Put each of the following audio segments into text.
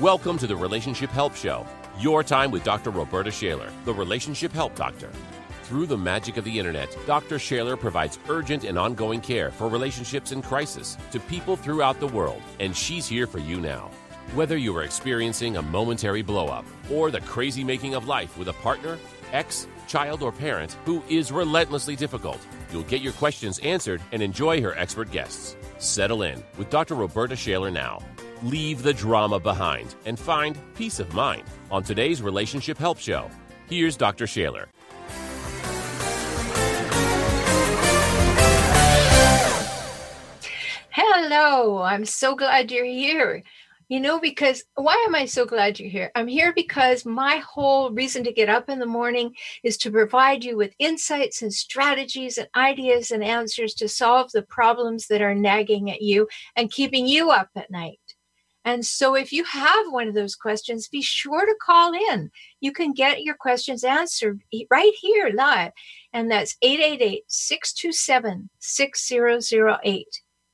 Welcome to the Relationship Help Show, your time with Dr. Roberta Shaler, the Relationship Help Doctor. Through the magic of the internet, Dr. Shaler provides urgent and ongoing care for relationships in crisis to people throughout the world, and she's here for you now. Whether you are experiencing a momentary blowup or the crazy making of life with a partner, ex, child, or parent who is relentlessly difficult, you'll get your questions answered and enjoy her expert guests. Settle in with Dr. Roberta Shaler now. Leave the drama behind and find peace of mind on today's Relationship Help Show. Here's Dr. Shaler. Hello, I'm so glad you're here. You know, because why am I so glad you're here? I'm here because my whole reason to get up in the morning is to provide you with insights and strategies and ideas and answers to solve the problems that are nagging at you and keeping you up at night. And so, if you have one of those questions, be sure to call in. You can get your questions answered right here live. And that's 888 627 6008.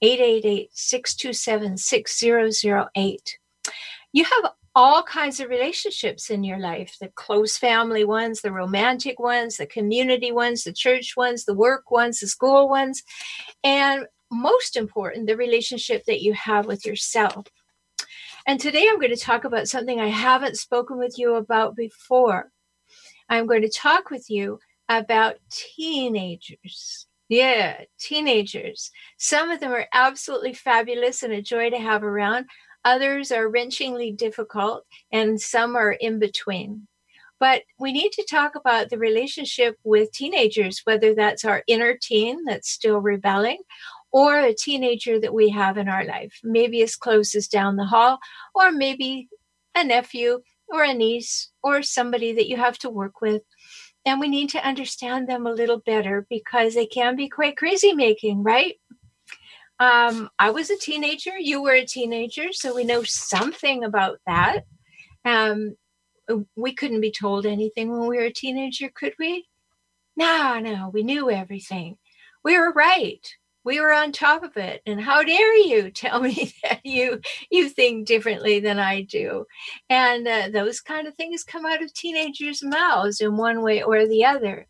888 627 6008. You have all kinds of relationships in your life the close family ones, the romantic ones, the community ones, the church ones, the work ones, the school ones, and most important, the relationship that you have with yourself. And today I'm going to talk about something I haven't spoken with you about before. I'm going to talk with you about teenagers. Yeah, teenagers. Some of them are absolutely fabulous and a joy to have around. Others are wrenchingly difficult, and some are in between. But we need to talk about the relationship with teenagers, whether that's our inner teen that's still rebelling, or a teenager that we have in our life, maybe as close as down the hall, or maybe a nephew or a niece or somebody that you have to work with. And we need to understand them a little better because they can be quite crazy making, right? Um, I was a teenager, you were a teenager, so we know something about that. Um, we couldn't be told anything when we were a teenager, could we? No, no, we knew everything. We were right we were on top of it and how dare you tell me that you you think differently than i do? And uh, those kind of things come out of teenagers mouths in one way or the other.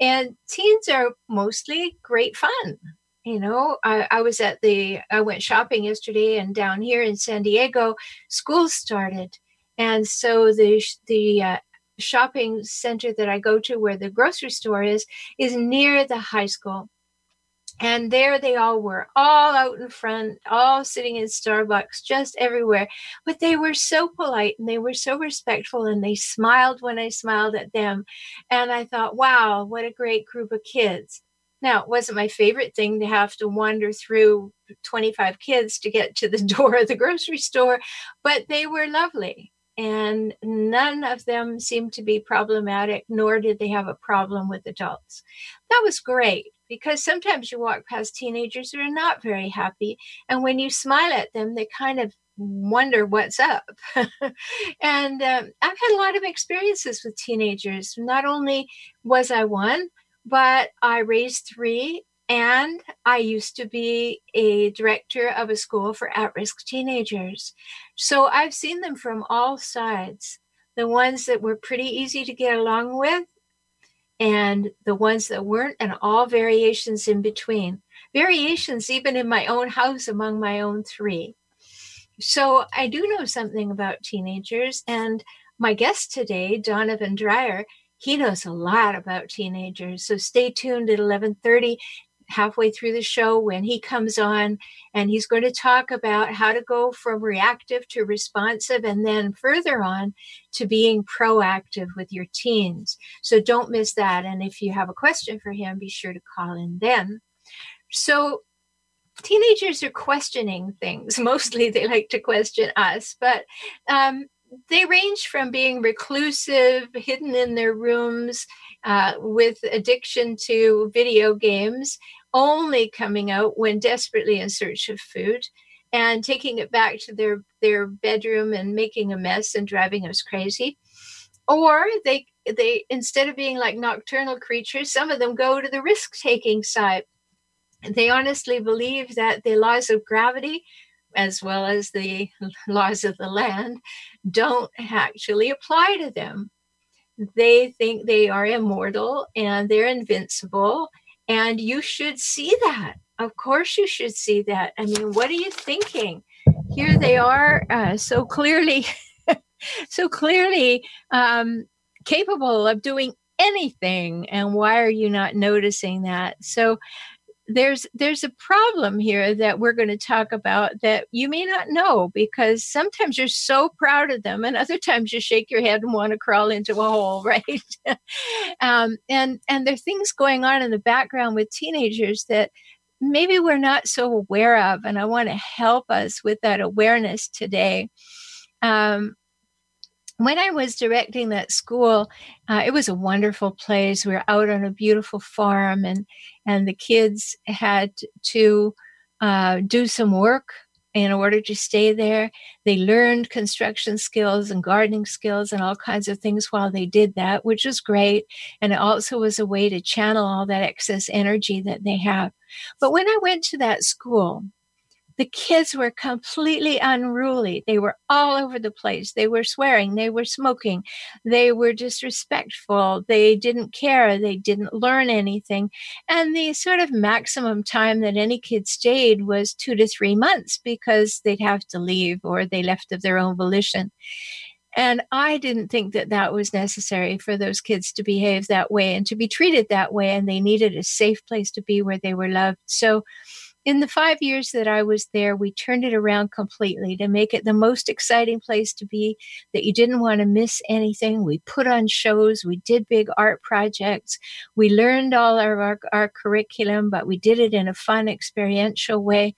And teens are mostly great fun you know? I, I was at the i went shopping yesterday and down here in san diego school started. And so the the uh, shopping center that i go to where the grocery store is is near the high school and there they all were, all out in front, all sitting in Starbucks, just everywhere. But they were so polite and they were so respectful and they smiled when I smiled at them. And I thought, wow, what a great group of kids. Now, it wasn't my favorite thing to have to wander through 25 kids to get to the door of the grocery store, but they were lovely. And none of them seemed to be problematic, nor did they have a problem with adults. That was great because sometimes you walk past teenagers who are not very happy and when you smile at them they kind of wonder what's up and um, i've had a lot of experiences with teenagers not only was i one but i raised three and I used to be a director of a school for at risk teenagers. So I've seen them from all sides the ones that were pretty easy to get along with, and the ones that weren't, and all variations in between. Variations even in my own house among my own three. So I do know something about teenagers, and my guest today, Donovan Dreyer, he knows a lot about teenagers. So stay tuned at 11:30 halfway through the show when he comes on and he's going to talk about how to go from reactive to responsive and then further on to being proactive with your teens. So don't miss that. And if you have a question for him, be sure to call in then. So teenagers are questioning things. Mostly they like to question us, but um, they range from being reclusive, hidden in their rooms, uh, with addiction to video games, only coming out when desperately in search of food and taking it back to their, their bedroom and making a mess and driving us crazy. or they they instead of being like nocturnal creatures some of them go to the risk taking side they honestly believe that the laws of gravity as well as the laws of the land don't actually apply to them they think they are immortal and they're invincible and you should see that. Of course you should see that. I mean what are you thinking? Here they are uh, so clearly so clearly um, capable of doing anything and why are you not noticing that? So there's there's a problem here that we're going to talk about that you may not know because sometimes you're so proud of them and other times you shake your head and want to crawl into a hole right? Um, and and there are things going on in the background with teenagers that maybe we're not so aware of and i want to help us with that awareness today. Um, when I was directing that school, uh, it was a wonderful place. We were out on a beautiful farm, and and the kids had to uh, do some work in order to stay there. They learned construction skills and gardening skills and all kinds of things while they did that, which was great. And it also was a way to channel all that excess energy that they have. But when I went to that school, the kids were completely unruly. They were all over the place. They were swearing. They were smoking. They were disrespectful. They didn't care. They didn't learn anything. And the sort of maximum time that any kid stayed was two to three months because they'd have to leave or they left of their own volition. And I didn't think that that was necessary for those kids to behave that way and to be treated that way. And they needed a safe place to be where they were loved. So, in the five years that I was there, we turned it around completely to make it the most exciting place to be, that you didn't want to miss anything. We put on shows, we did big art projects, we learned all of our, our curriculum, but we did it in a fun, experiential way.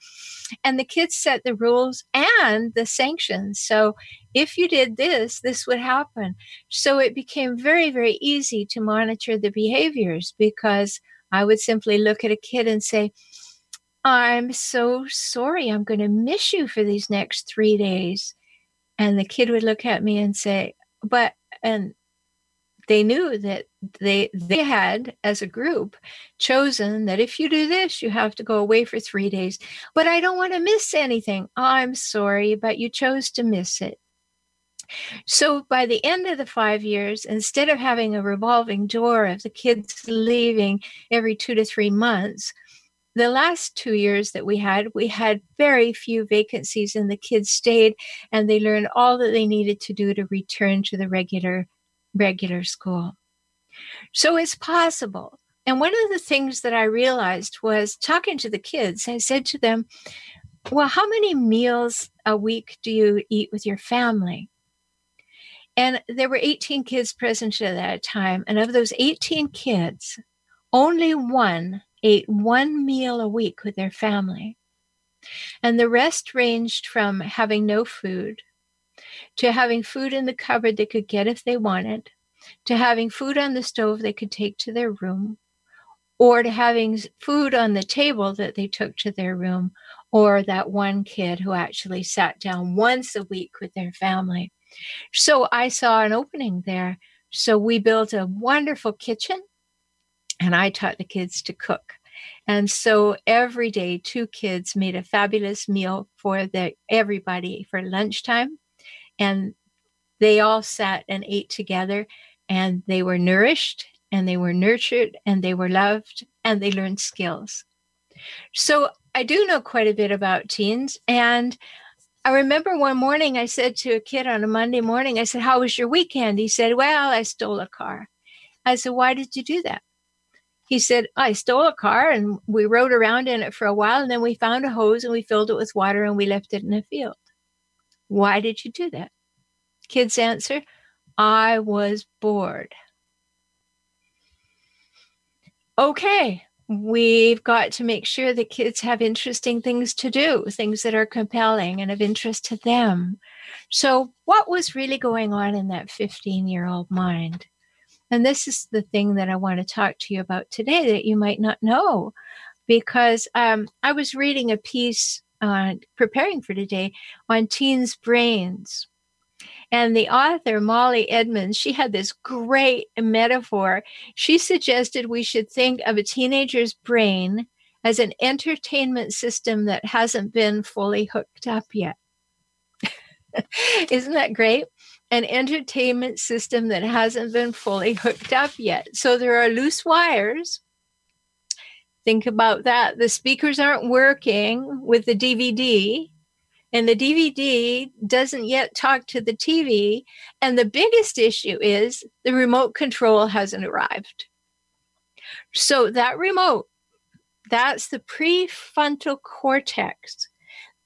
And the kids set the rules and the sanctions. So if you did this, this would happen. So it became very, very easy to monitor the behaviors because I would simply look at a kid and say, I'm so sorry. I'm going to miss you for these next three days. And the kid would look at me and say, But, and they knew that they they had as a group chosen that if you do this you have to go away for 3 days but I don't want to miss anything I'm sorry but you chose to miss it so by the end of the 5 years instead of having a revolving door of the kids leaving every 2 to 3 months the last two years that we had, we had very few vacancies, and the kids stayed and they learned all that they needed to do to return to the regular regular school. So it's possible. And one of the things that I realized was talking to the kids, I said to them, Well, how many meals a week do you eat with your family? And there were 18 kids present at that time. And of those 18 kids, only one ate one meal a week with their family. And the rest ranged from having no food to having food in the cupboard they could get if they wanted, to having food on the stove they could take to their room, or to having food on the table that they took to their room, or that one kid who actually sat down once a week with their family. So I saw an opening there. So we built a wonderful kitchen and I taught the kids to cook. And so every day, two kids made a fabulous meal for the everybody for lunchtime, and they all sat and ate together, and they were nourished, and they were nurtured, and they were loved, and they learned skills. So I do know quite a bit about teens, and I remember one morning I said to a kid on a Monday morning, I said, How was your weekend? He said, Well, I stole a car. I said, Why did you do that? He said, I stole a car and we rode around in it for a while and then we found a hose and we filled it with water and we left it in a field. Why did you do that? Kids answer, I was bored. Okay, we've got to make sure that kids have interesting things to do, things that are compelling and of interest to them. So, what was really going on in that 15 year old mind? And this is the thing that I want to talk to you about today that you might not know. Because um, I was reading a piece preparing for today on teens' brains. And the author, Molly Edmonds, she had this great metaphor. She suggested we should think of a teenager's brain as an entertainment system that hasn't been fully hooked up yet. Isn't that great? An entertainment system that hasn't been fully hooked up yet. So there are loose wires. Think about that. The speakers aren't working with the DVD and the DVD doesn't yet talk to the TV. And the biggest issue is the remote control hasn't arrived. So that remote, that's the prefrontal cortex.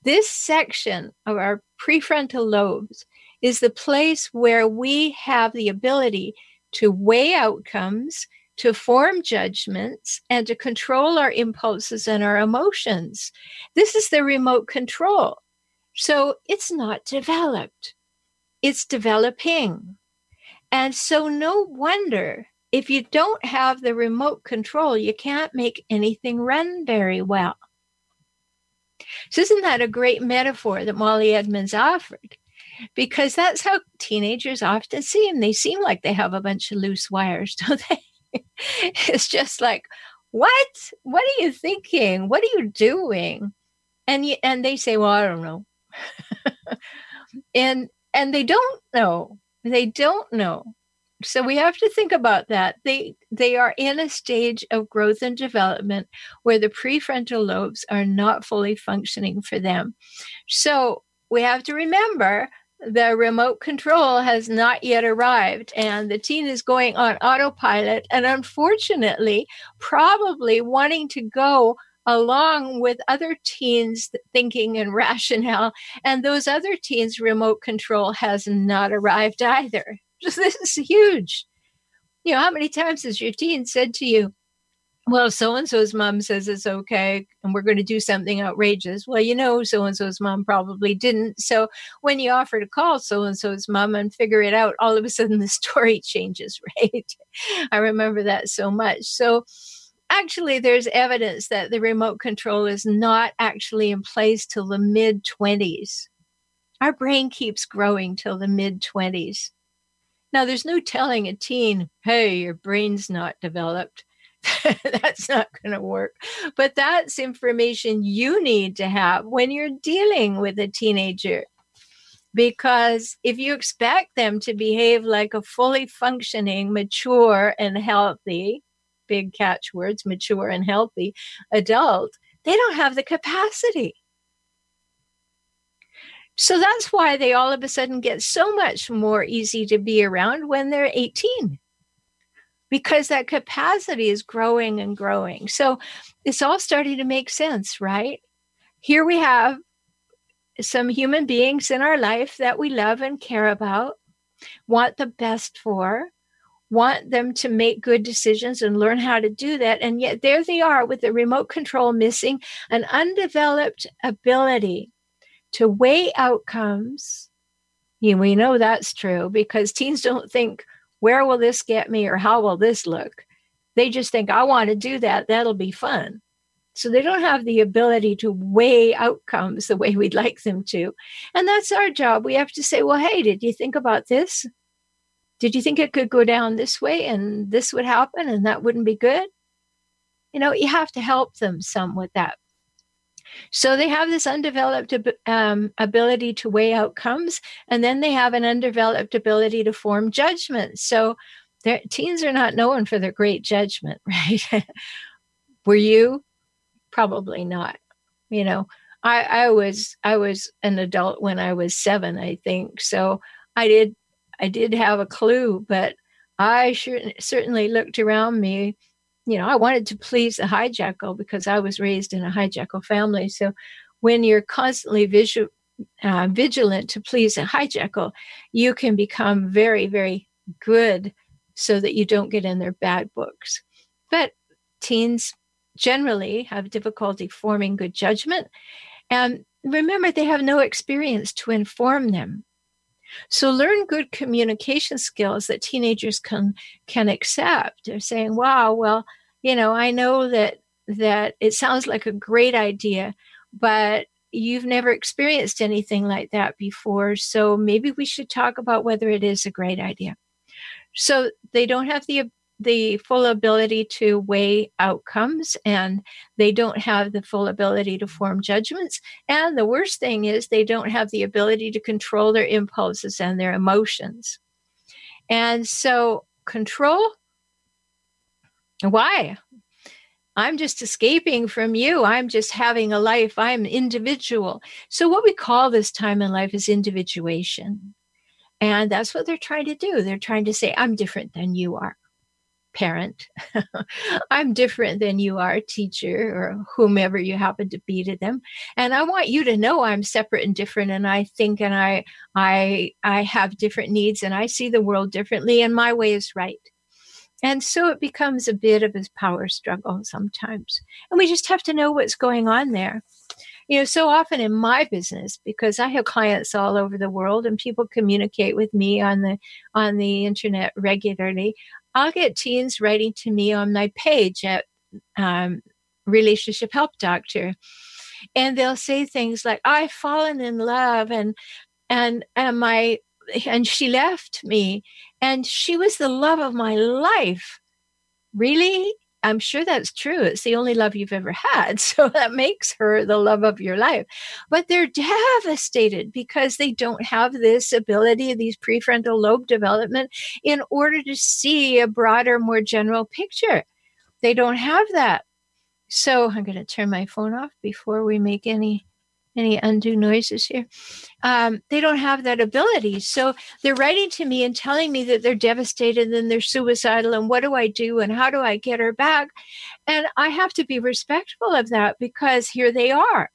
This section of our prefrontal lobes is the place where we have the ability to weigh outcomes, to form judgments, and to control our impulses and our emotions. This is the remote control. So it's not developed, it's developing. And so, no wonder if you don't have the remote control, you can't make anything run very well. So, isn't that a great metaphor that Molly Edmonds offered? Because that's how teenagers often seem. They seem like they have a bunch of loose wires, don't they? it's just like, what? What are you thinking? What are you doing? And you, and they say, well, I don't know. and and they don't know they don't know so we have to think about that they they are in a stage of growth and development where the prefrontal lobes are not fully functioning for them so we have to remember the remote control has not yet arrived and the teen is going on autopilot and unfortunately probably wanting to go along with other teens thinking and rationale. And those other teens' remote control has not arrived either. This is huge. You know, how many times has your teen said to you, well, so and so's mom says it's okay, and we're going to do something outrageous. Well, you know, so and so's mom probably didn't. So when you offer to call so and so's mom and figure it out, all of a sudden the story changes, right? I remember that so much. So, actually there's evidence that the remote control is not actually in place till the mid 20s our brain keeps growing till the mid 20s now there's no telling a teen hey your brain's not developed that's not going to work. But that's information you need to have when you're dealing with a teenager. Because if you expect them to behave like a fully functioning mature and healthy big catchwords, mature and healthy adult, they don't have the capacity. So that's why they all of a sudden get so much more easy to be around when they're 18 because that capacity is growing and growing. So it's all starting to make sense, right? Here we have some human beings in our life that we love and care about, want the best for, want them to make good decisions and learn how to do that. And yet there they are with the remote control missing an undeveloped ability to weigh outcomes. We know that's true because teens don't think, where will this get me or how will this look? They just think, I want to do that. That'll be fun. So they don't have the ability to weigh outcomes the way we'd like them to. And that's our job. We have to say, well, hey, did you think about this? did you think it could go down this way and this would happen and that wouldn't be good? You know, you have to help them some with that. So they have this undeveloped um, ability to weigh outcomes, and then they have an undeveloped ability to form judgments. So their teens are not known for their great judgment, right? Were you? Probably not. You know, I, I was I was an adult when I was seven, I think. So I did I did have a clue, but I sure, certainly looked around me. You know, I wanted to please the hijackal because I was raised in a hijackal family. So when you're constantly visual, uh, vigilant to please a hijackal, you can become very, very good so that you don't get in their bad books. But teens generally have difficulty forming good judgment. And remember, they have no experience to inform them. So learn good communication skills that teenagers can can accept. They're saying, "Wow, well, you know, I know that that it sounds like a great idea, but you've never experienced anything like that before. So maybe we should talk about whether it is a great idea. So they don't have the the full ability to weigh outcomes and they don't have the full ability to form judgments and the worst thing is they don't have the ability to control their impulses and their emotions and so control why I'm just escaping from you. I'm just having a life. I'm individual. So, what we call this time in life is individuation. And that's what they're trying to do. They're trying to say, I'm different than you are, parent. I'm different than you are, teacher, or whomever you happen to be to them. And I want you to know I'm separate and different. And I think and I I I have different needs and I see the world differently and my way is right. And so it becomes a bit of a power struggle sometimes. And we just have to know what's going on there. You know, so often in my business, because I have clients all over the world and people communicate with me on the on the internet regularly, I'll get teens writing to me on my page at um, Relationship Help Doctor. And they'll say things like, I've fallen in love and and and my and she left me and she was the love of my life really i'm sure that's true it's the only love you've ever had so that makes her the love of your life. But they're devastated because they don't have this ability these prefrontal lobe development in order to see a broader more general picture. They don't have that. So i'm going to turn my phone off before we make any any undue noises here. Um, they don't have that ability. So they're writing to me and telling me that they're devastated and they're suicidal. And what do I do? And how do I get her back? And I have to be respectful of that because here they are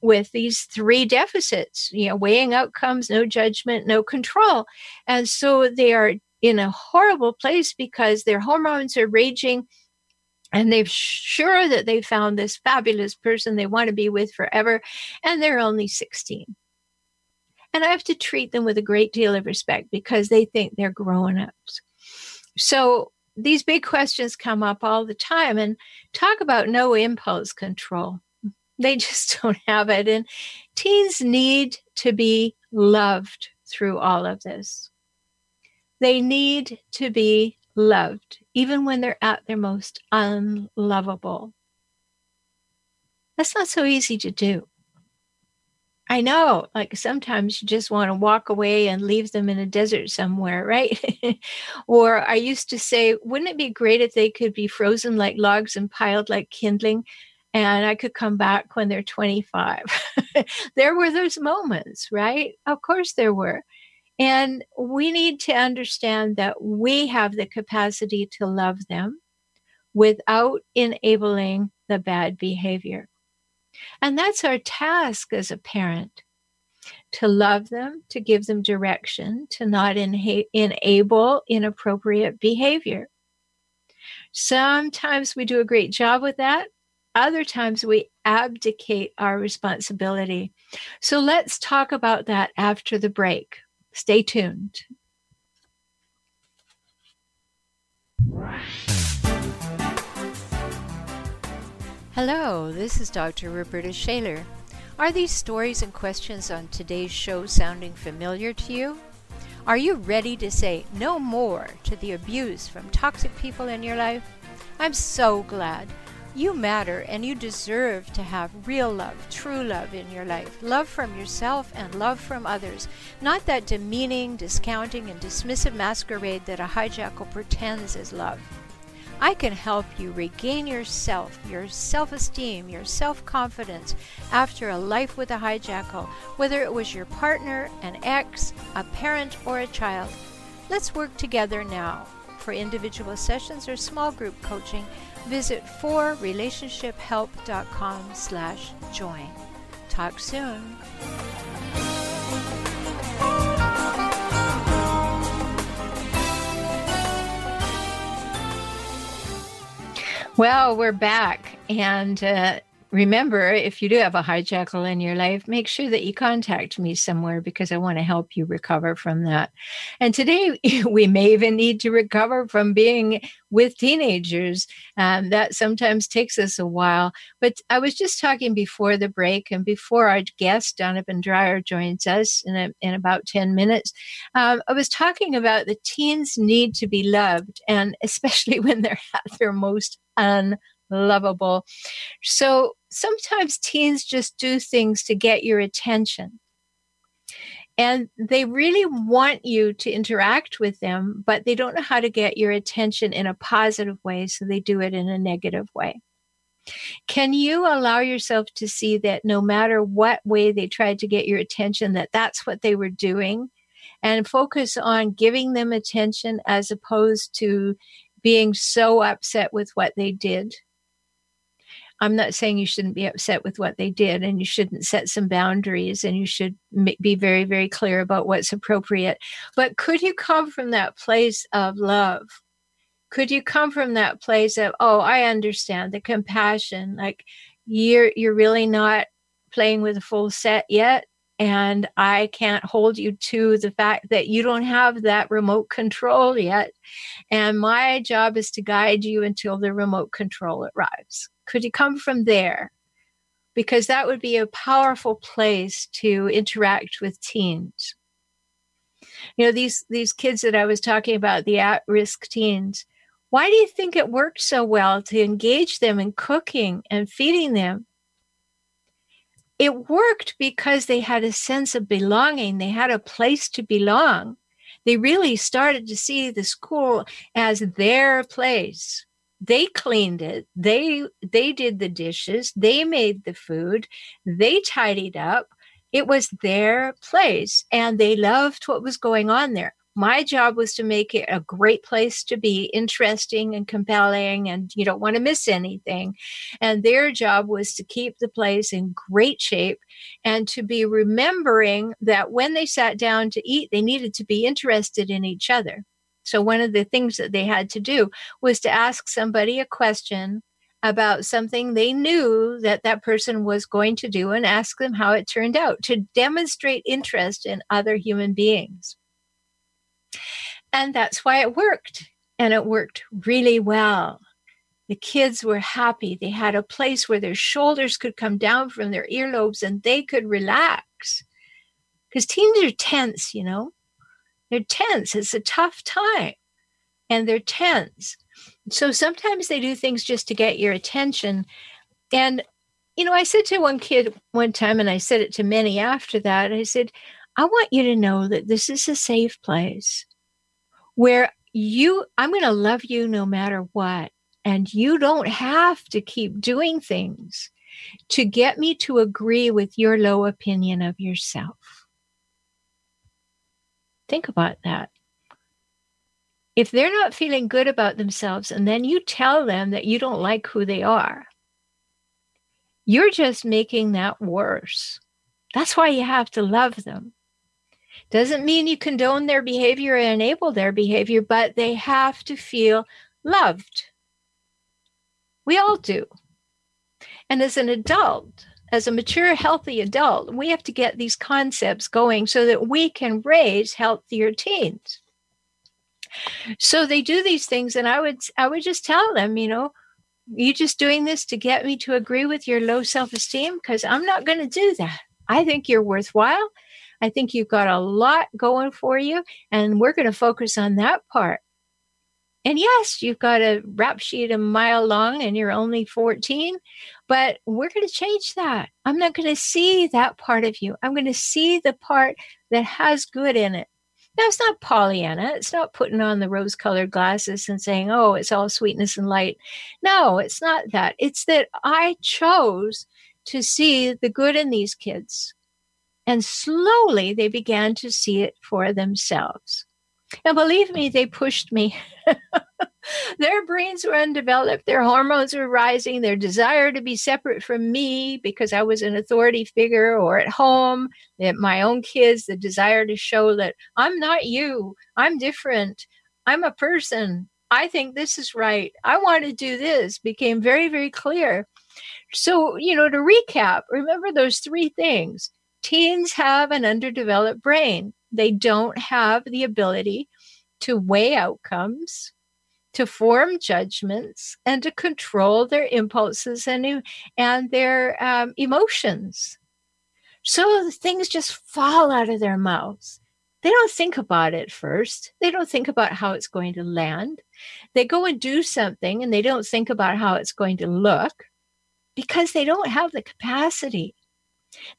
with these three deficits, you know, weighing outcomes, no judgment, no control. And so they are in a horrible place because their hormones are raging and they're sure that they found this fabulous person they want to be with forever and they're only 16 and i have to treat them with a great deal of respect because they think they're grown-ups. So these big questions come up all the time and talk about no impulse control. They just don't have it and teens need to be loved through all of this. They need to be loved, even when they're at their most unlovable. That's not so easy to do. I know, like sometimes you just want to walk away and leave them in a desert somewhere, right? or I used to say, wouldn't it be great if they could be frozen like logs and piled like kindling? And I could come back when they're 25. there were those moments, right? Of course there were. And we need to understand that we have the capacity to love them without enabling the bad behavior. And that's our task as a parent to love them, to give them direction, to not enable inappropriate behavior. Sometimes we do a great job with that. Other times we abdicate our responsibility. So let's talk about that after the break. Stay tuned. Hello, this is Dr. Roberta Shaler. Are these stories and questions on today's show sounding familiar to you? Are you ready to say no more to the abuse from toxic people in your life? I'm so glad you matter and you deserve to have real love, true love in your life. Love from yourself and love from others. Not that demeaning, discounting, and dismissive masquerade that a hijackal pretends is love. I can help you regain yourself, your self esteem, your self confidence after a life with a hijackal, whether it was your partner, an ex, a parent, or a child. Let's work together now. For individual sessions or small group coaching, Visit forrelationshiphelp.com slash join. Talk soon. Well, we're back. And uh, remember, if you do have a hijackal in your life, make sure that you contact me somewhere because I want to help you recover from that. And today, we may even need to recover from being with teenagers. Um, that sometimes takes us a while. But I was just talking before the break and before our guest, Donovan Dreyer, joins us in, a, in about 10 minutes. Um, I was talking about the teens need to be loved, and especially when they're at their most unlovable. So sometimes teens just do things to get your attention. And they really want you to interact with them, but they don't know how to get your attention in a positive way, so they do it in a negative way. Can you allow yourself to see that no matter what way they tried to get your attention, that that's what they were doing? And focus on giving them attention as opposed to being so upset with what they did I'm not saying you shouldn't be upset with what they did and you shouldn't set some boundaries and you should be very, very clear about what's appropriate. But could you come from that place of love? Could you come from that place of, oh, I understand the compassion, like you're you're really not playing with a full set yet and I can't hold you to the fact that you don't have that remote control yet. And my job is to guide you until the remote control arrives. Could you come from there? Because that would be a powerful place to interact with teens. You know, these, these kids that I was talking about, the at risk teens, why do you think it worked so well to engage them in cooking and feeding them? It worked because they had a sense of belonging, they had a place to belong. They really started to see the school as their place they cleaned it they they did the dishes they made the food they tidied up. It was their place and they loved what was going on there. My job was to make it a great place to be interesting and compelling and you don't want to miss anything. And their job was to keep the place in great shape and to be remembering that when they sat down to eat they needed to be interested in each other so, one of the things that they had to do was to ask somebody a question about something they knew that that person was going to do and ask them how it turned out to demonstrate interest in other human beings. And that's why it worked. And it worked really well. The kids were happy. They had a place where their shoulders could come down from their earlobes and they could relax. Because teens are tense, you know. They're tense. It's a tough time. And they're tense. So sometimes they do things just to get your attention. And, you know, I said to one kid one time, and I said it to many after that, I said, I want you to know that this is a safe place where you, I'm going to love you no matter what. And you don't have to keep doing things to get me to agree with your low opinion of yourself. Think about that. If they're not feeling good about themselves and then you tell them that you don't like who they are, you're just making that worse. That's why you have to love them. Doesn't mean you condone their behavior and enable their behavior, but they have to feel loved. We all do. And as an adult, as a mature, healthy adult, we have to get these concepts going so that we can raise healthier teens. So they do these things, and I would I would just tell them, you know, you just doing this to get me to agree with your low self-esteem because I'm not going to do that. I think you're worthwhile. I think you've got a lot going for you, and we're going to focus on that part. And yes, you've got a rap sheet a mile long and you're only 14, but we're going to change that. I'm not going to see that part of you. I'm going to see the part that has good in it. Now, it's not Pollyanna. It's not putting on the rose colored glasses and saying, oh, it's all sweetness and light. No, it's not that. It's that I chose to see the good in these kids. And slowly they began to see it for themselves. And believe me, they pushed me. their brains were undeveloped, their hormones were rising, their desire to be separate from me because I was an authority figure or at home, that my own kids, the desire to show that I'm not you, I'm different, I'm a person. I think this is right. I want to do this became very, very clear. So, you know, to recap, remember those three things. Teens have an underdeveloped brain. They don't have the ability to weigh outcomes, to form judgments, and to control their impulses and, and their um, emotions. So things just fall out of their mouths. They don't think about it first. They don't think about how it's going to land. They go and do something and they don't think about how it's going to look because they don't have the capacity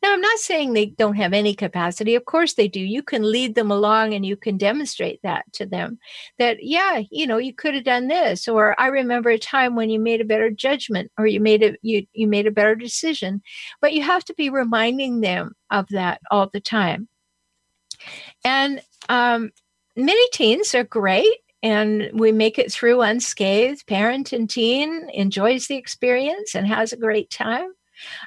now, I'm not saying they don't have any capacity. Of course they do. You can lead them along and you can demonstrate that to them that, yeah, you know, you could have done this. Or I remember a time when you made a better judgment or you made a you you made a better decision. But you have to be reminding them of that all the time. And um, many teens are great and we make it through unscathed. Parent and teen enjoys the experience and has a great time.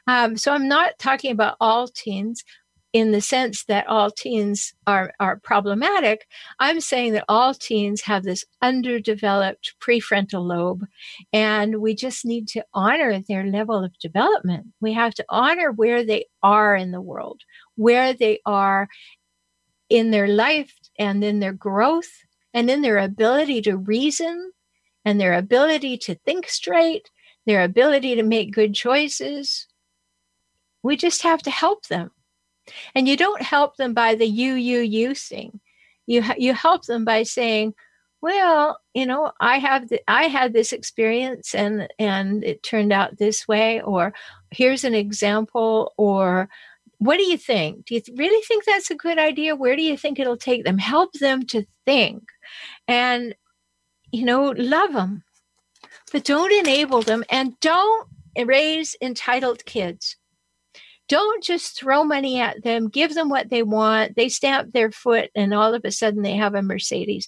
Um, so I'm not talking about all teens in the sense that all teens are, are problematic. I'm saying that all teens have this underdeveloped prefrontal lobe, and we just need to honor their level of development. We have to honor where they are in the world, where they are in their life and in their growth and in their ability to reason and their ability to think straight their ability to make good choices. We just have to help them. And you don't help them by the you, you, you thing. You, you help them by saying, well, you know, I have the, I had this experience and and it turned out this way, or here's an example, or what do you think? Do you th- really think that's a good idea? Where do you think it'll take them? Help them to think, and you know, love them but don't enable them and don't raise entitled kids. Don't just throw money at them, give them what they want. They stamp their foot and all of a sudden they have a Mercedes.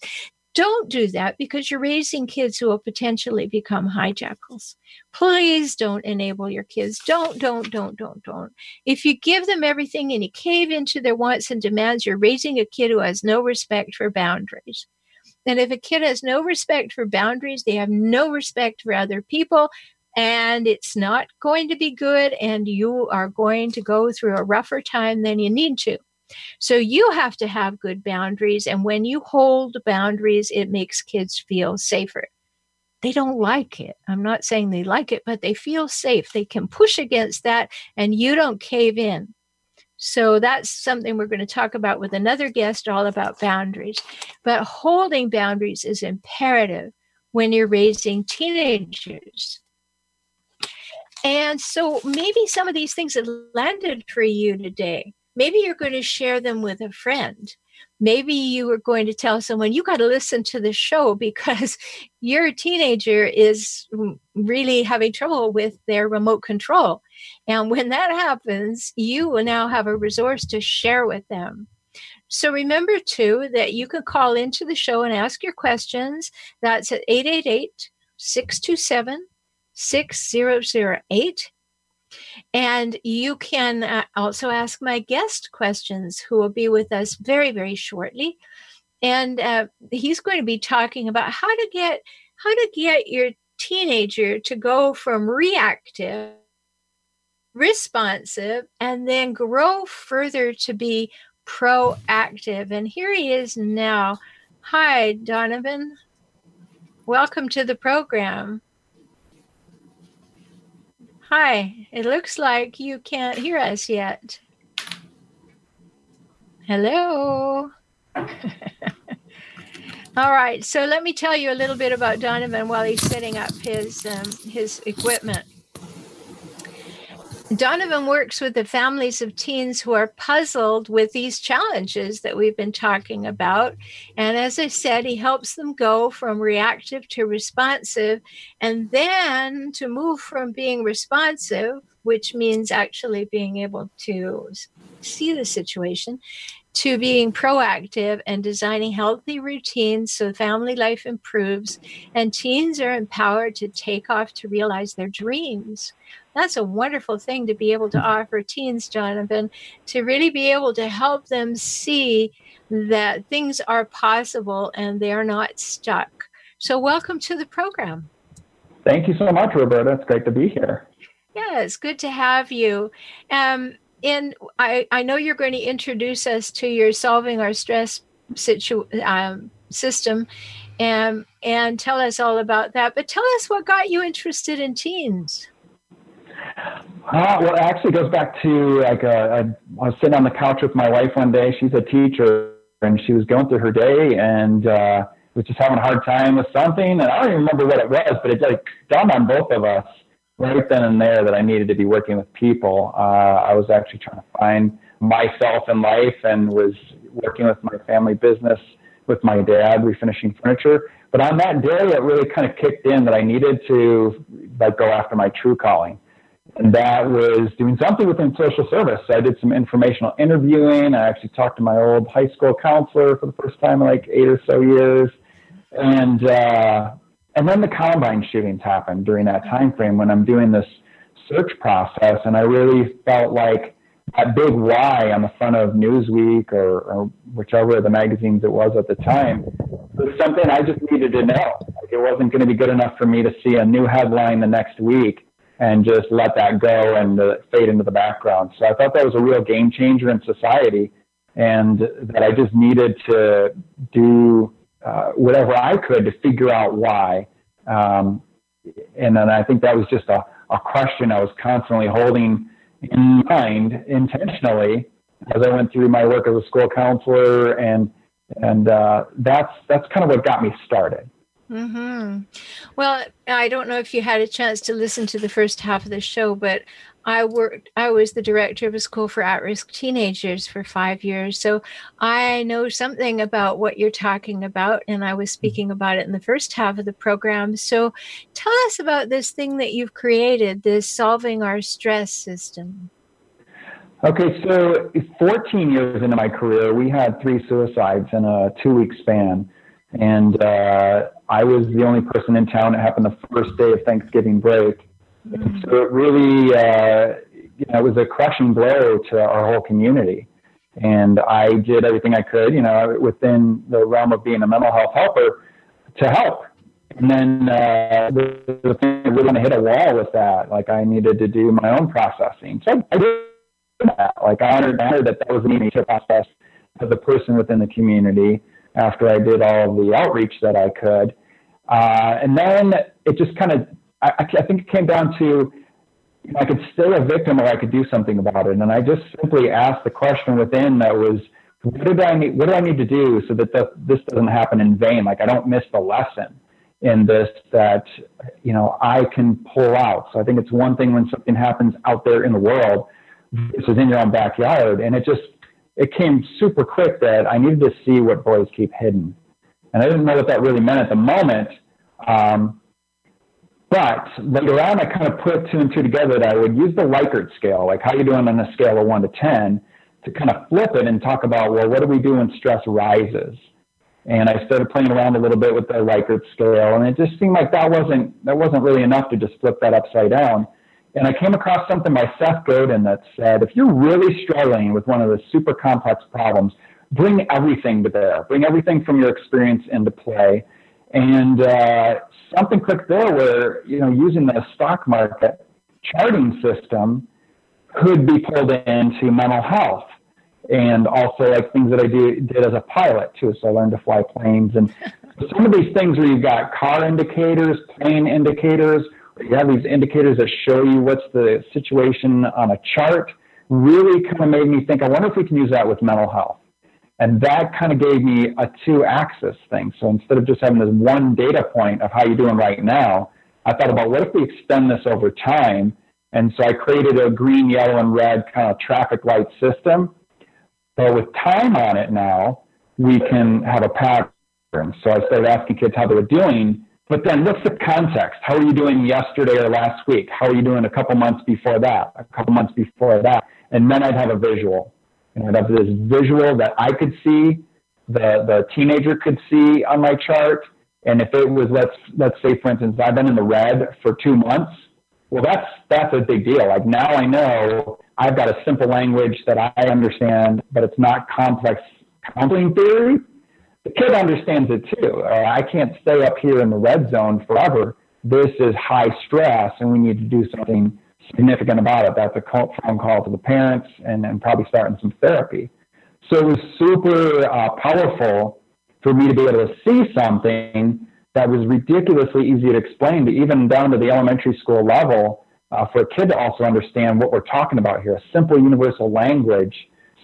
Don't do that because you're raising kids who will potentially become hijackals. Please don't enable your kids. Don't, don't, don't, don't, don't. If you give them everything and you cave into their wants and demands, you're raising a kid who has no respect for boundaries. And if a kid has no respect for boundaries, they have no respect for other people, and it's not going to be good, and you are going to go through a rougher time than you need to. So you have to have good boundaries. And when you hold boundaries, it makes kids feel safer. They don't like it. I'm not saying they like it, but they feel safe. They can push against that, and you don't cave in. So that's something we're going to talk about with another guest all about boundaries. But holding boundaries is imperative when you're raising teenagers. And so maybe some of these things have landed for you today. Maybe you're going to share them with a friend maybe you were going to tell someone you got to listen to the show because your teenager is really having trouble with their remote control. And when that happens you will now have a resource to share with them. So remember too that you can call into the show and ask your questions. That's at 888 627 6008 and you can uh, also ask my guest questions, who will be with us very, very shortly. And uh, he's going to be talking about how to get how to get your teenager to go from reactive, responsive, and then grow further to be proactive. And here he is now. Hi, Donovan. Welcome to the program. Hi, it looks like you can't hear us yet. Hello. All right, so let me tell you a little bit about Donovan while he's setting up his um, his equipment. Donovan works with the families of teens who are puzzled with these challenges that we've been talking about. And as I said, he helps them go from reactive to responsive and then to move from being responsive, which means actually being able to see the situation, to being proactive and designing healthy routines so family life improves and teens are empowered to take off to realize their dreams that's a wonderful thing to be able to offer teens, Jonathan, to really be able to help them see that things are possible and they're not stuck. So, welcome to the program. Thank you so much, Roberta. It's great to be here. Yeah, it's good to have you. Um, and I, I know you're going to introduce us to your solving our stress situ, um, system and, and tell us all about that. But tell us what got you interested in teens. Uh, well, it actually goes back to like uh, I was sitting on the couch with my wife one day. She's a teacher, and she was going through her day and uh, was just having a hard time with something. And I don't even remember what it was, but it like dawned on both of us right then and there that I needed to be working with people. Uh, I was actually trying to find myself in life and was working with my family business with my dad, refinishing furniture. But on that day, it really kind of kicked in that I needed to like go after my true calling. And that was doing something within social service. So I did some informational interviewing. I actually talked to my old high school counselor for the first time in like eight or so years. And uh, and then the Columbine shootings happened during that time frame when I'm doing this search process, and I really felt like that big Y on the front of Newsweek or, or whichever of the magazines it was at the time was something I just needed to know. Like it wasn't going to be good enough for me to see a new headline the next week and just let that go and uh, fade into the background. So I thought that was a real game changer in society, and that I just needed to do uh, whatever I could to figure out why. Um, and then I think that was just a, a question I was constantly holding in mind intentionally as I went through my work as a school counselor, and and uh, that's that's kind of what got me started. Mm-hmm. Well, I don't know if you had a chance to listen to the first half of the show, but I worked, I was the director of a school for at risk teenagers for five years. So I know something about what you're talking about, and I was mm-hmm. speaking about it in the first half of the program. So tell us about this thing that you've created, this solving our stress system. Okay, so 14 years into my career, we had three suicides in a two week span. And uh, I was the only person in town. It happened the first day of Thanksgiving break. Mm-hmm. so it really, uh, you know, it was a crushing blow to our whole community. And I did everything I could, you know, within the realm of being a mental health helper to help. And then uh, the, the thing really of hit a wall with that. Like I needed to do my own processing. So I did that. Like I honored that that was an easy process as a person within the community after I did all of the outreach that I could. Uh, and then it just kind of, I, I, think it came down to, you know, I could stay a victim or I could do something about it. And I just simply asked the question within that was, what did I need, what do I need to do so that the, this doesn't happen in vain? Like I don't miss the lesson in this that, you know, I can pull out. So I think it's one thing when something happens out there in the world, is in your own backyard. And it just, it came super quick that I needed to see what boys keep hidden. And I didn't know what that really meant at the moment. Um, but later on, I kind of put two and two together that I would use the Likert scale, like how you doing on a scale of one to 10, to kind of flip it and talk about, well, what do we do when stress rises? And I started playing around a little bit with the Likert scale, and it just seemed like that wasn't that wasn't really enough to just flip that upside down. And I came across something by Seth Godin that said, if you're really struggling with one of the super complex problems, bring everything to bear. Bring everything from your experience into play. And uh, something clicked there where, you know, using the stock market charting system could be pulled into mental health and also like things that I do, did as a pilot too. So I learned to fly planes and some of these things where you've got car indicators, plane indicators, you have these indicators that show you what's the situation on a chart really kind of made me think, I wonder if we can use that with mental health. And that kind of gave me a two axis thing. So instead of just having this one data point of how you're doing right now, I thought about what if we extend this over time? And so I created a green, yellow, and red kind of traffic light system. But with time on it now, we can have a pattern. So I started asking kids how they were doing but then what's the context? How are you doing yesterday or last week? How are you doing a couple months before that? A couple months before that? And then I'd have a visual. And I'd have this visual that I could see, the, the teenager could see on my chart. And if it was, let's, let's say, for instance, I've been in the red for two months, well, that's, that's a big deal. Like now I know I've got a simple language that I understand, but it's not complex counseling theory the kid understands it too. I can't stay up here in the red zone forever. This is high stress, and we need to do something significant about it. That's a call, phone call to the parents and, and probably starting some therapy. So it was super uh, powerful for me to be able to see something that was ridiculously easy to explain, to even down to the elementary school level, uh, for a kid to also understand what we're talking about here, a simple universal language,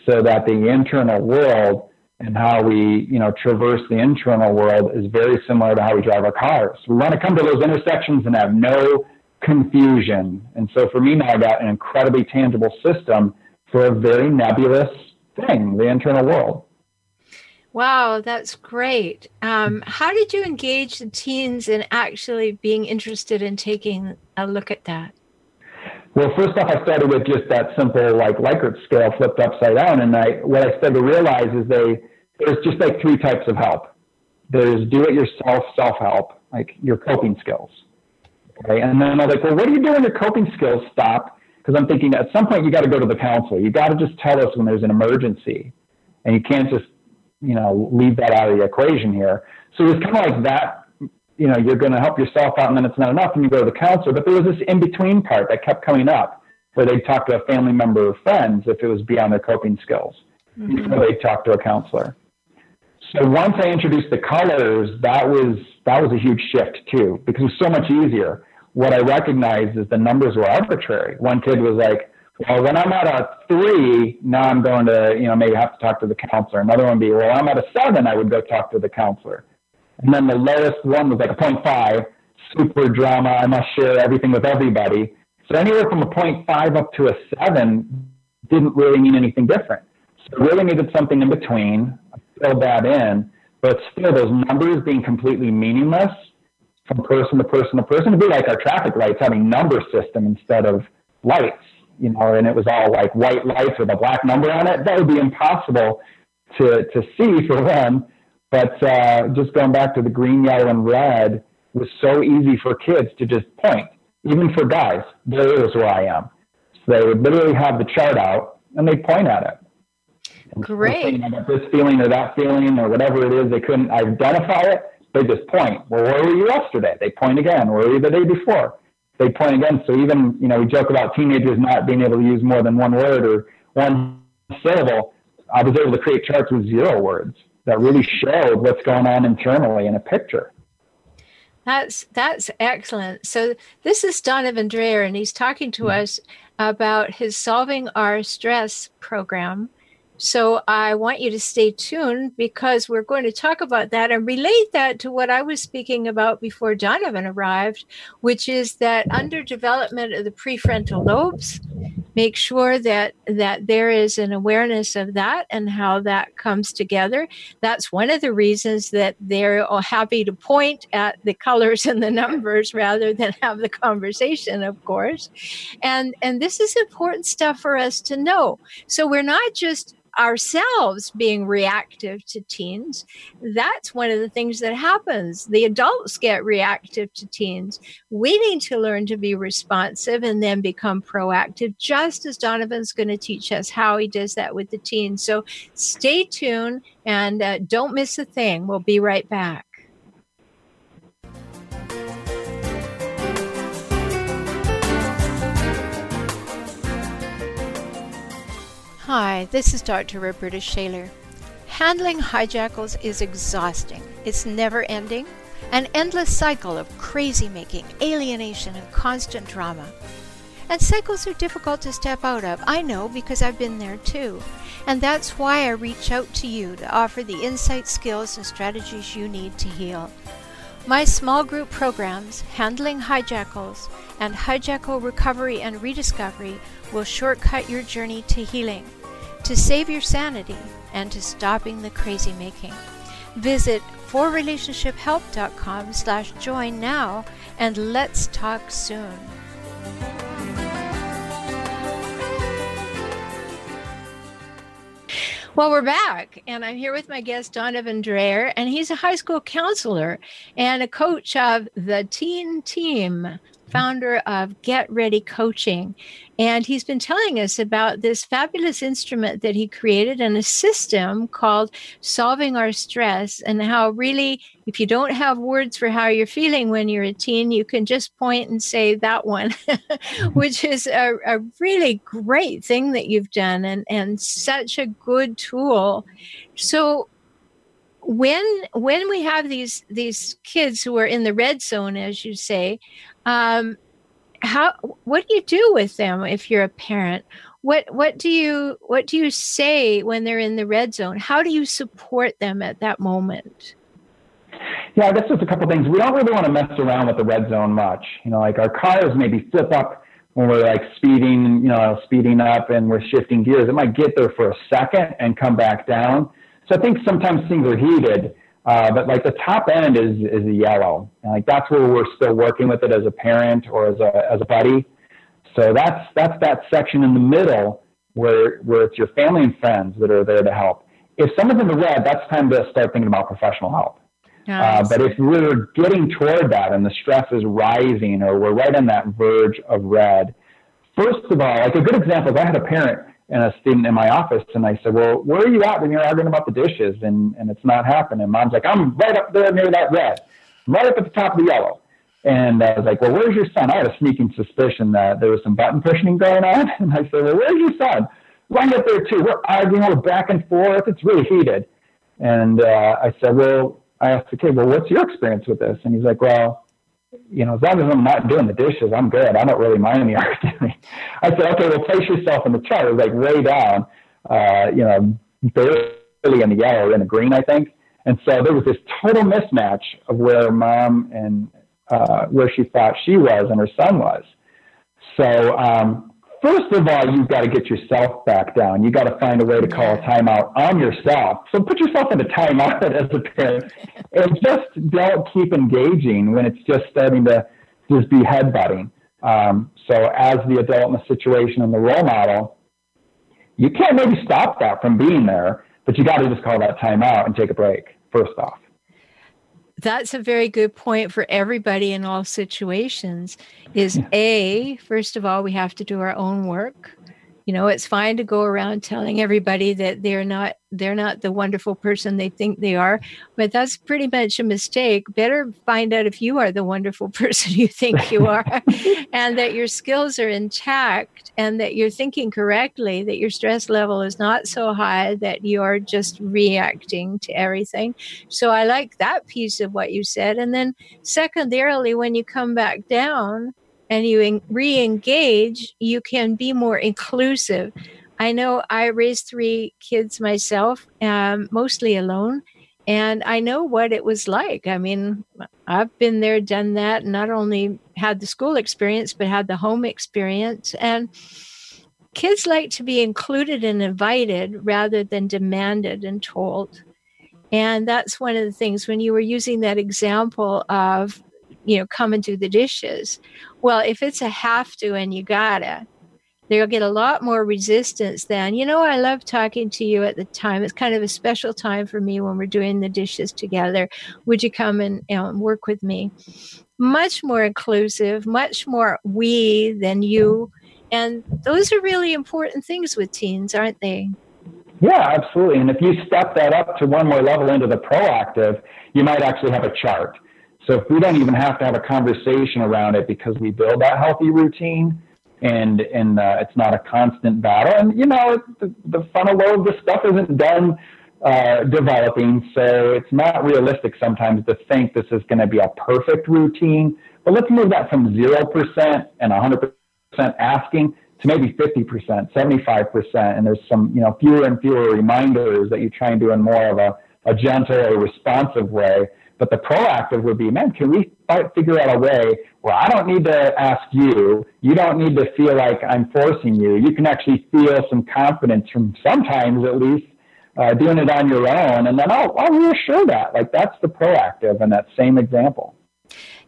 so that the internal world and how we, you know, traverse the internal world is very similar to how we drive our cars. We want to come to those intersections and have no confusion. And so for me now, I got an incredibly tangible system for a very nebulous thing, the internal world. Wow, that's great. Um, how did you engage the teens in actually being interested in taking a look at that? Well, first off, I started with just that simple like Likert scale flipped upside down, and I what I started to realize is they there's just like three types of help. There's do-it-yourself self-help, like your coping skills. Okay, and then I'm like, well, what do you do when your coping skills stop? Because I'm thinking at some point you got to go to the counselor. You got to just tell us when there's an emergency, and you can't just you know leave that out of the equation here. So it's kind of like that you know, you're going to help yourself out and then it's not enough and you go to the counselor. But there was this in between part that kept coming up where they'd talk to a family member or friends if it was beyond their coping skills mm-hmm. before they'd talk to a counselor. So once I introduced the colors, that was that was a huge shift too, because it was so much easier. What I recognized is the numbers were arbitrary. One kid was like, well, when I'm at a three, now I'm going to, you know, maybe have to talk to the counselor. Another one would be, well, I'm at a seven, I would go talk to the counselor. And then the lowest one was like a 0.5, super drama. I must share everything with everybody. So anywhere from a 0.5 up to a 7 didn't really mean anything different. So really needed something in between. I filled that in, but still those numbers being completely meaningless from person to person to person. It'd be like our traffic lights having number system instead of lights, you know, and it was all like white lights with a black number on it. That would be impossible to, to see for one. But uh, just going back to the green, yellow, and red was so easy for kids to just point, even for guys. There is where I am. So they would literally have the chart out and they point at it. And Great. I got this feeling or that feeling or whatever it is. They couldn't identify it. They just point. Well, where were you yesterday? They point again. Where were you the day before? They point again. So even, you know, we joke about teenagers not being able to use more than one word or one syllable. I was able to create charts with zero words that really showed what's going on internally in a picture. That's that's excellent. So this is Donovan Dreher, and he's talking to mm-hmm. us about his Solving Our Stress program. So I want you to stay tuned because we're going to talk about that and relate that to what I was speaking about before Donovan arrived, which is that under development of the prefrontal lobes make sure that that there is an awareness of that and how that comes together. That's one of the reasons that they're happy to point at the colors and the numbers rather than have the conversation of course. And and this is important stuff for us to know. So we're not just ourselves being reactive to teens, that's one of the things that happens. The adults get reactive to teens. We need to learn to be responsive and then become proactive, just as Donovan's going to teach us how he does that with the teens. So stay tuned and uh, don't miss a thing. We'll be right back. Hi, this is Dr. Roberta Shaler. Handling hijackals is exhausting. It's never ending, an endless cycle of crazy making, alienation, and constant drama. And cycles are difficult to step out of. I know because I've been there too. And that's why I reach out to you to offer the insight, skills, and strategies you need to heal. My small group programs, Handling Hijackals and Hijackal Recovery and Rediscovery, will shortcut your journey to healing to save your sanity and to stopping the crazy making. Visit forrelationshiphelp.com slash join now and let's talk soon. Well, we're back, and I'm here with my guest, Donovan Dreher, and he's a high school counselor and a coach of the teen team founder of Get Ready Coaching. And he's been telling us about this fabulous instrument that he created and a system called Solving Our Stress, and how really, if you don't have words for how you're feeling when you're a teen, you can just point and say that one, mm-hmm. which is a, a really great thing that you've done and, and such a good tool. So, when when we have these these kids who are in the red zone as you say um, how what do you do with them if you're a parent? What what do you what do you say when they're in the red zone? How do you support them at that moment? Yeah guess there's a couple things. We don't really want to mess around with the red zone much. You know like our cars maybe flip up when we're like speeding you know speeding up and we're shifting gears. It might get there for a second and come back down. So i think sometimes things are heated uh, but like the top end is is yellow, and like that's where we're still working with it as a parent or as a as a buddy. So that's that's that section in the middle where where it's your family and friends that are there to help. If someone's in the red, that's time to start thinking about professional help. Uh, but if we're getting toward that and the stress is rising or we're right on that verge of red, first of all, like a good example is I had a parent and a student in my office and I said, Well, where are you at when you're arguing about the dishes and, and it's not happening? Mom's like, I'm right up there near that red, right up at the top of the yellow. And I was like, Well, where's your son? I had a sneaking suspicion that there was some button pushing going on. And I said, Well, where's your son? Right up there too. We're arguing, we're back and forth. It's really heated. And uh, I said, Well, I asked, Okay, well, what's your experience with this? And he's like, Well, you know, as long as I'm not doing the dishes, I'm good. I don't really mind the arguing. I said, okay, well, place yourself in the chart. It was like way down, uh, you know, barely in the yellow, in the green, I think. And so there was this total mismatch of where mom and uh, where she thought she was and her son was. So um, first of all, you've got to get yourself back down. You got to find a way to call a timeout on yourself. So put yourself in a timeout as a parent, and just don't keep engaging when it's just starting to just be headbutting. Um, so as the adult in the situation and the role model, you can't maybe stop that from being there, but you got to just call that timeout and take a break first off that's a very good point for everybody in all situations is yeah. a first of all we have to do our own work you know it's fine to go around telling everybody that they're not they're not the wonderful person they think they are but that's pretty much a mistake. Better find out if you are the wonderful person you think you are and that your skills are intact and that you're thinking correctly that your stress level is not so high that you're just reacting to everything. So i like that piece of what you said. And then secondarily when you come back down and you re-engage you can be more inclusive. I know i raised three kids myself um, mostly alone and i know what it was like. I mean i've been there done that not only had the school experience but had the home experience and kids like to be included and invited rather than demanded and told. And that's one of the things when you were using that example of you know, come and do the dishes. Well, if it's a have to and you gotta, they'll get a lot more resistance than, you know, I love talking to you at the time. It's kind of a special time for me when we're doing the dishes together. Would you come and, and work with me? Much more inclusive, much more we than you. And those are really important things with teens, aren't they? Yeah, absolutely. And if you step that up to one more level into the proactive, you might actually have a chart so if we don't even have to have a conversation around it because we build that healthy routine and and uh, it's not a constant battle. And you know, the, the frontal lobe, the stuff isn't done uh, developing, so it's not realistic sometimes to think this is going to be a perfect routine. But let's move that from zero percent and 100 percent asking to maybe 50%, 75%, and there's some you know fewer and fewer reminders that you try and do in more of a, a gentle or responsive way but the proactive would be, man, can we figure out a way where I don't need to ask you, you don't need to feel like I'm forcing you. You can actually feel some confidence from sometimes at least uh, doing it on your own, and then I'll, I'll reassure that. Like that's the proactive in that same example.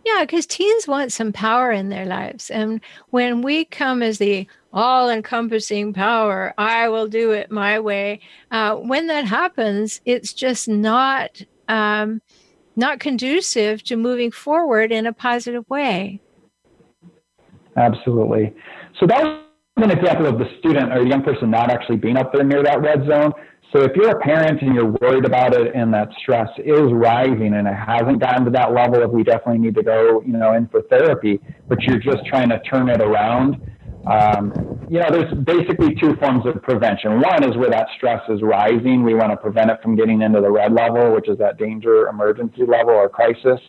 Yeah, because teens want some power in their lives. And when we come as the all encompassing power, I will do it my way, uh, when that happens, it's just not. Um, not conducive to moving forward in a positive way. Absolutely. So that was an example of the student or young person not actually being up there near that red zone. So if you're a parent and you're worried about it and that stress is rising and it hasn't gotten to that level of we definitely need to go, you know, in for therapy, but you're just trying to turn it around, um, you know, there's basically two forms of prevention. One is where that stress is rising. We want to prevent it from getting into the red level, which is that danger emergency level or crisis.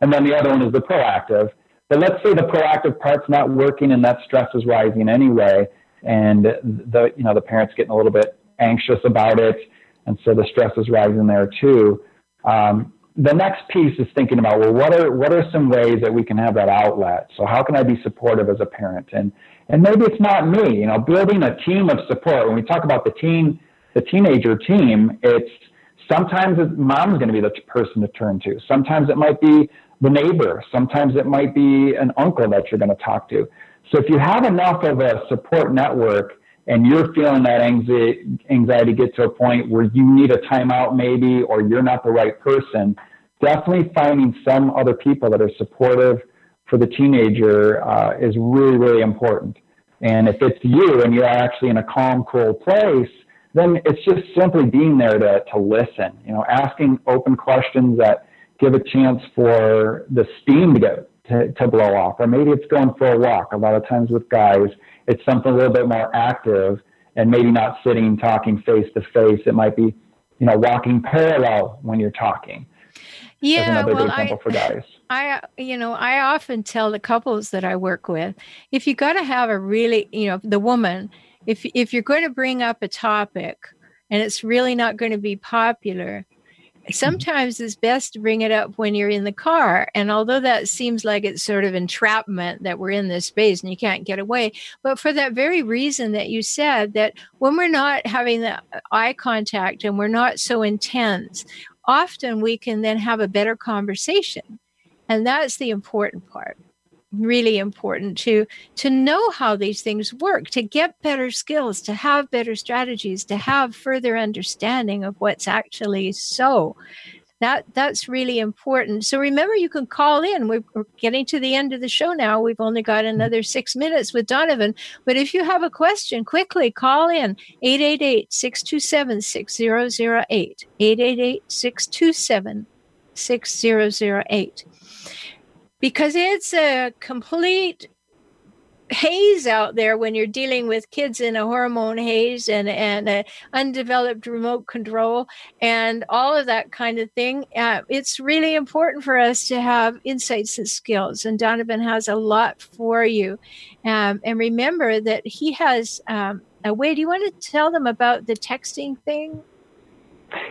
And then the other one is the proactive. But let's say the proactive part's not working and that stress is rising anyway, and the you know the parents getting a little bit anxious about it, and so the stress is rising there too. Um, the next piece is thinking about well, what are what are some ways that we can have that outlet? So how can I be supportive as a parent? And and maybe it's not me. You know, building a team of support. When we talk about the teen, the teenager team, it's sometimes mom's going to be the person to turn to. Sometimes it might be the neighbor. Sometimes it might be an uncle that you're going to talk to. So if you have enough of a support network and you're feeling that anxiety, anxiety get to a point where you need a timeout maybe, or you're not the right person, definitely finding some other people that are supportive for the teenager uh, is really, really important. And if it's you and you're actually in a calm, cool place, then it's just simply being there to, to listen, you know, asking open questions that give a chance for the steam to get to, to blow off, or maybe it's going for a walk. A lot of times with guys, it's something a little bit more active and maybe not sitting talking face to face. It might be, you know, walking parallel when you're talking. Yeah, well, I, I, you know, I often tell the couples that I work with, if you got to have a really, you know, the woman, if if you're going to bring up a topic and it's really not going to be popular, Mm-hmm. sometimes it's best to bring it up when you're in the car. And although that seems like it's sort of entrapment that we're in this space and you can't get away, but for that very reason that you said, that when we're not having the eye contact and we're not so intense, often we can then have a better conversation. And that's the important part really important to to know how these things work to get better skills to have better strategies to have further understanding of what's actually so that that's really important. So remember you can call in. We're, we're, getting to the end of the show now. We've only got mm-hmm. another six minutes with donovan. But if you have a question quickly call in. 888-627-6008 888-627-6008 because it's a complete haze out there when you're dealing with kids in a hormone haze and and undeveloped remote control and all of that kind of thing uh, it's really important for us to have insights and skills and donovan has a lot for you. Um, and remember that he has um, a way do you want to tell them about the texting thing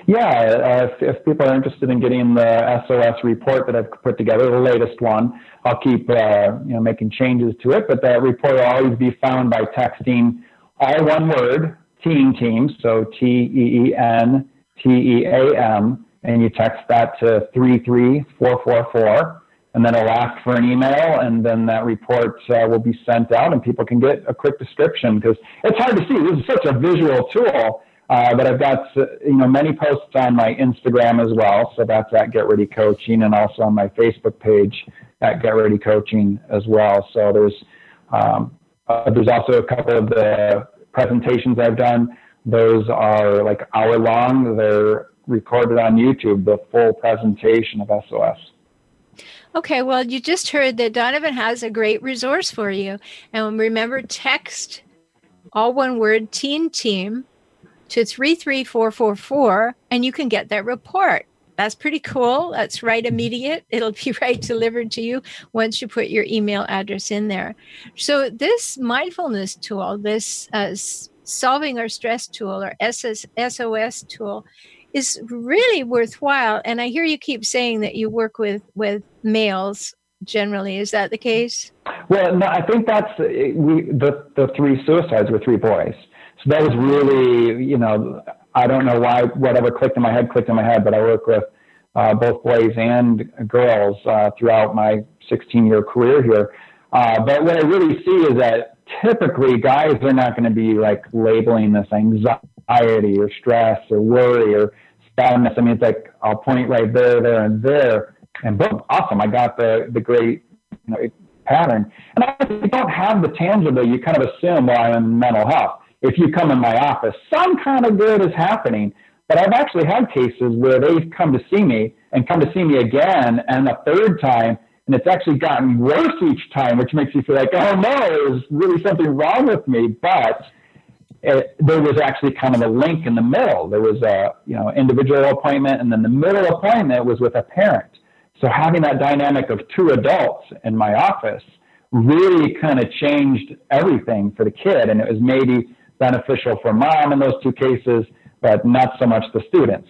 yeah, uh, if, if, people are interested in getting the SOS report that I've put together, the latest one, I'll keep uh, you know making changes to it. But that report will always be found by texting all one word, Team, so T E E N T E A M, and you text that to three three four four four, and then it'll ask for an email, and then that report uh, will be sent out, and people can get a quick description because it's hard to see. This is such a visual tool uh, but I've got you know many posts on my Instagram as well, so that's at Get Ready Coaching, and also on my Facebook page at Get Ready Coaching as well. So there's um, uh, there's also a couple of the presentations I've done. Those are like hour long. They're recorded on YouTube, the full presentation of SOS. Okay, well, you just heard that Donovan has a great resource for you. And remember, text all one word teen team to 33444 and you can get that report. That's pretty cool. That's right immediate. It'll be right delivered to you once you put your email address in there. So, this mindfulness tool, this uh, solving our stress tool or SS, SOS tool, is really worthwhile. And I hear you keep saying that you work with, with males generally. Is that the case? Well, no, I think that's we, the, the three suicides were three boys. So that was really, you know, I don't know why whatever clicked in my head clicked in my head, but I work with uh, both boys and girls uh, throughout my 16 year career here. Uh, but what I really see is that typically guys are not going to be like labeling this anxiety or stress or worry or sadness. I mean, it's like I'll point right there, there, and there, and boom, awesome! I got the the great you know, pattern. And I don't have the tangible. You kind of assume, well, I'm in mental health. If you come in my office, some kind of good is happening. But I've actually had cases where they've come to see me and come to see me again and a third time, and it's actually gotten worse each time, which makes you feel like, oh no, there's really something wrong with me. But it, there was actually kind of a link in the middle. There was a you know individual appointment, and then the middle appointment was with a parent. So having that dynamic of two adults in my office really kind of changed everything for the kid, and it was maybe beneficial for mom in those two cases, but not so much the students.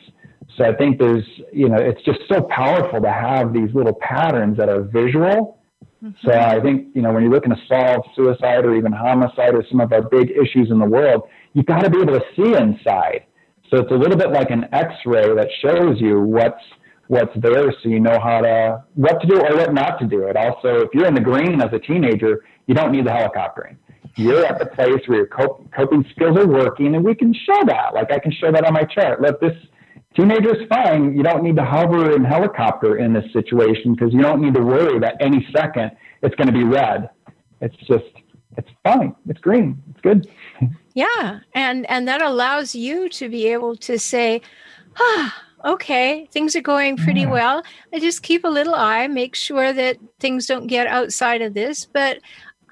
So I think there's you know it's just so powerful to have these little patterns that are visual Mm-hmm. So I think, you know, when you're looking to solve suicide or even homicide or some of our big issues in the world, you've got to be able to see inside. So it's a little bit like an x-ray that shows you what's what's there so you know how to what to do or what not to do. It also if you're in the green as a teenager, you don't need the helicoptering. You're at the place where your coping skills are working and we can show that. Like I can show that on my chart. Look, this Teenagers, fine. You don't need to hover and helicopter in this situation because you don't need to worry that any second it's going to be red. It's just, it's fine. It's green. It's good. Yeah, and and that allows you to be able to say, ah, okay, things are going pretty well. I just keep a little eye, make sure that things don't get outside of this, but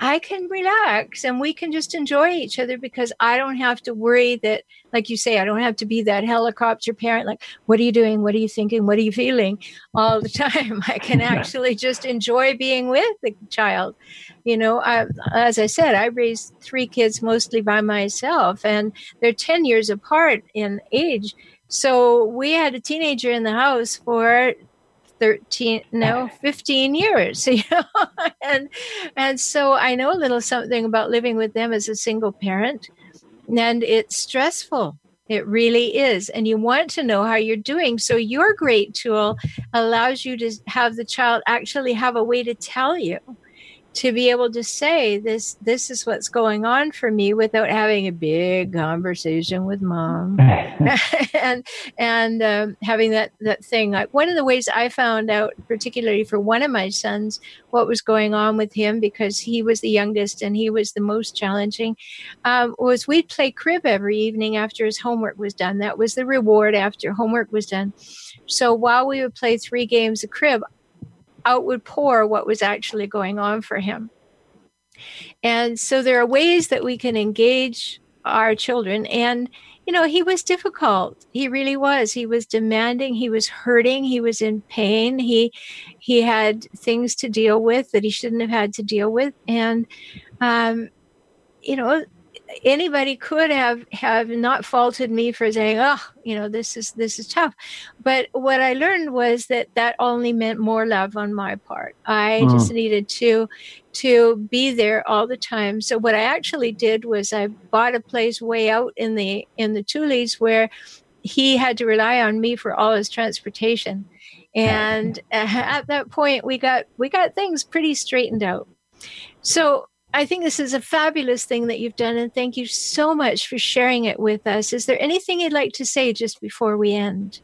I can relax and we can just enjoy each other because I don't have to worry that, like you say, I don't have to be that helicopter parent. Like, what are you doing? What are you thinking? What are you feeling all the time? I can actually just enjoy being with the child. You know, I, as I said, I raised three kids mostly by myself and they're 10 years apart in age. So we had a teenager in the house for 13 no 15 years you know? And and so i know a little something about living with them as a single parent and it's stressful. It really is and you want to know how you're doing so your great tool allows you to have the child actually have a way to tell you to be able to say this this is what's going on for me without having a big conversation with mom. And and um, having that that thing. Like one of the ways i found out particularly for one of my sons what was going on with him because he was the youngest and he was the most challenging um, was we'd play crib every evening after his homework was done. That was the reward after homework was done. So while we would play three games of crib out would pour what was actually going on for him. And so there are ways that we can engage our children. And, you know, he was difficult. He really was. He was demanding. He was hurting. He was in pain. He he had things to deal with that he shouldn't have had to deal with. And um, you know, anybody could have have not faulted me for saying oh you know this is this is tough. But what i learned was that that only meant more love on my part. I mm. just needed to to be there all the time. So what i actually did was i bought a place way out in the in the tules where he had to rely on me for all his transportation. And at that point we got we got things pretty straightened out. So I think this is a fabulous thing that you've done, and thank you so much for sharing it with us. Is there anything you'd like to say just before we end?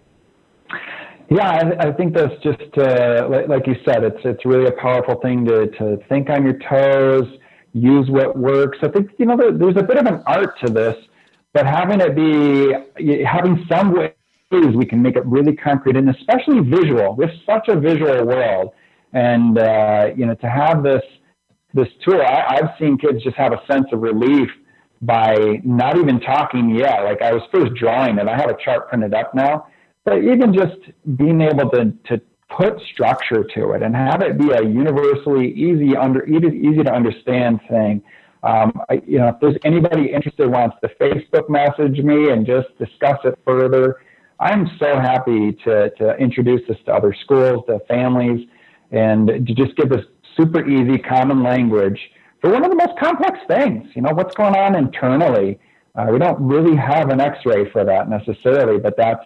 Yeah, I, I think that's just uh, like, you said. It's it's really a powerful thing to to think on your toes, use what works. I think you know there, there's a bit of an art to this, but having it be having some ways we can make it really concrete and especially visual. We're such a visual world, and uh, you know to have this this tool, I, I've seen kids just have a sense of relief by not even talking yet. Like I was first drawing it. I have a chart printed up now, but even just being able to, to put structure to it and have it be a universally easy under easy to understand thing. Um, I, you know, if there's anybody interested wants to Facebook message me and just discuss it further, I'm so happy to, to introduce this to other schools, to families, and to just give this super easy, common language for one of the most complex things. You know, what's going on internally? Uh, we don't really have an X-ray for that necessarily, but that's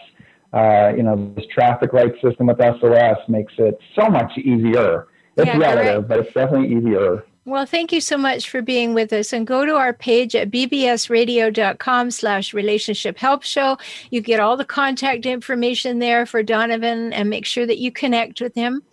uh, you know this traffic light system with SOS makes it so much easier. It's yeah, relative, right. but it's definitely easier. Well, thank you so much for being with us. And go to our page at bbsradio.com slash relationship help show. You get all the contact information there for Donovan and make sure that you connect with him.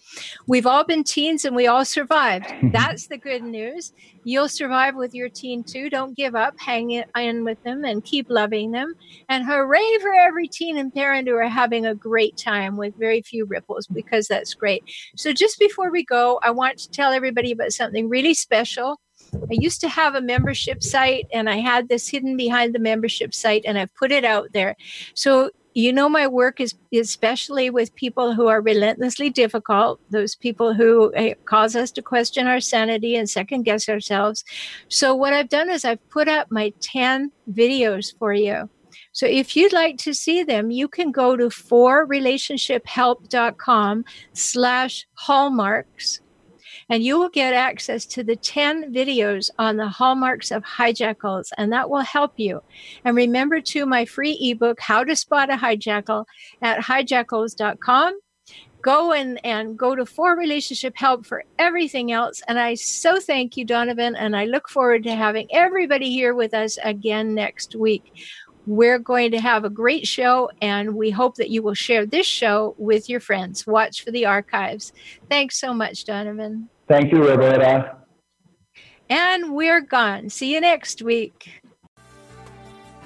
We've all been teens and we all survived. That's the good news. You'll survive with your teen too. Don't give up. Hang in with them and keep loving them. And hooray for every teen and parent who are having a great time with very few ripples because that's great. So, just before we go, I want to tell everybody about something really special. I used to have a membership site and I had this hidden behind the membership site and I've put it out there. So you know my work is especially with people who are relentlessly difficult those people who eh, cause us to question our sanity and second guess ourselves. So what i've done is i've put up my 10 videos for you. So if you'd like to see them you can go to forrelationshiphelp.com slash hallmarks and you will get access to the 10 videos on the hallmarks of hijackals, and that will help you. And remember, to my free ebook, How to Spot a Hijackal, at hijackals.com. Go and, and go to For Relationship Help for everything else. And I so thank you, Donovan, and I look forward to having everybody here with us again next week. We're going to have a great show, and we hope that you will share this show with your friends. Watch for the archives. Thanks so much, Donovan. Thank you, Roberta. And we're gone. See you next week.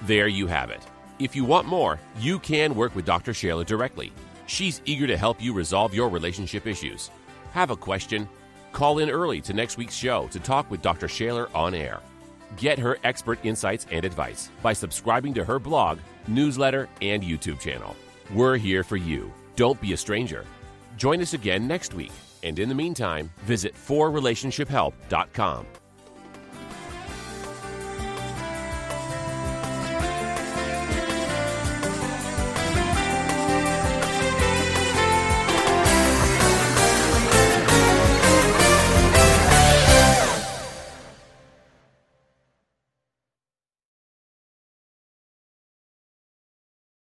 There you have it. If you want more, you can work with Dr. Shaler directly. She's eager to help you resolve your relationship issues. Have a question? Call in early to next week's show to talk with Dr. Shaler on air. Get her expert insights and advice by subscribing to her blog, newsletter, and YouTube channel. We're here for you. Don't be a stranger. Join us again next week and in the meantime, visit forrelationshiphelp.com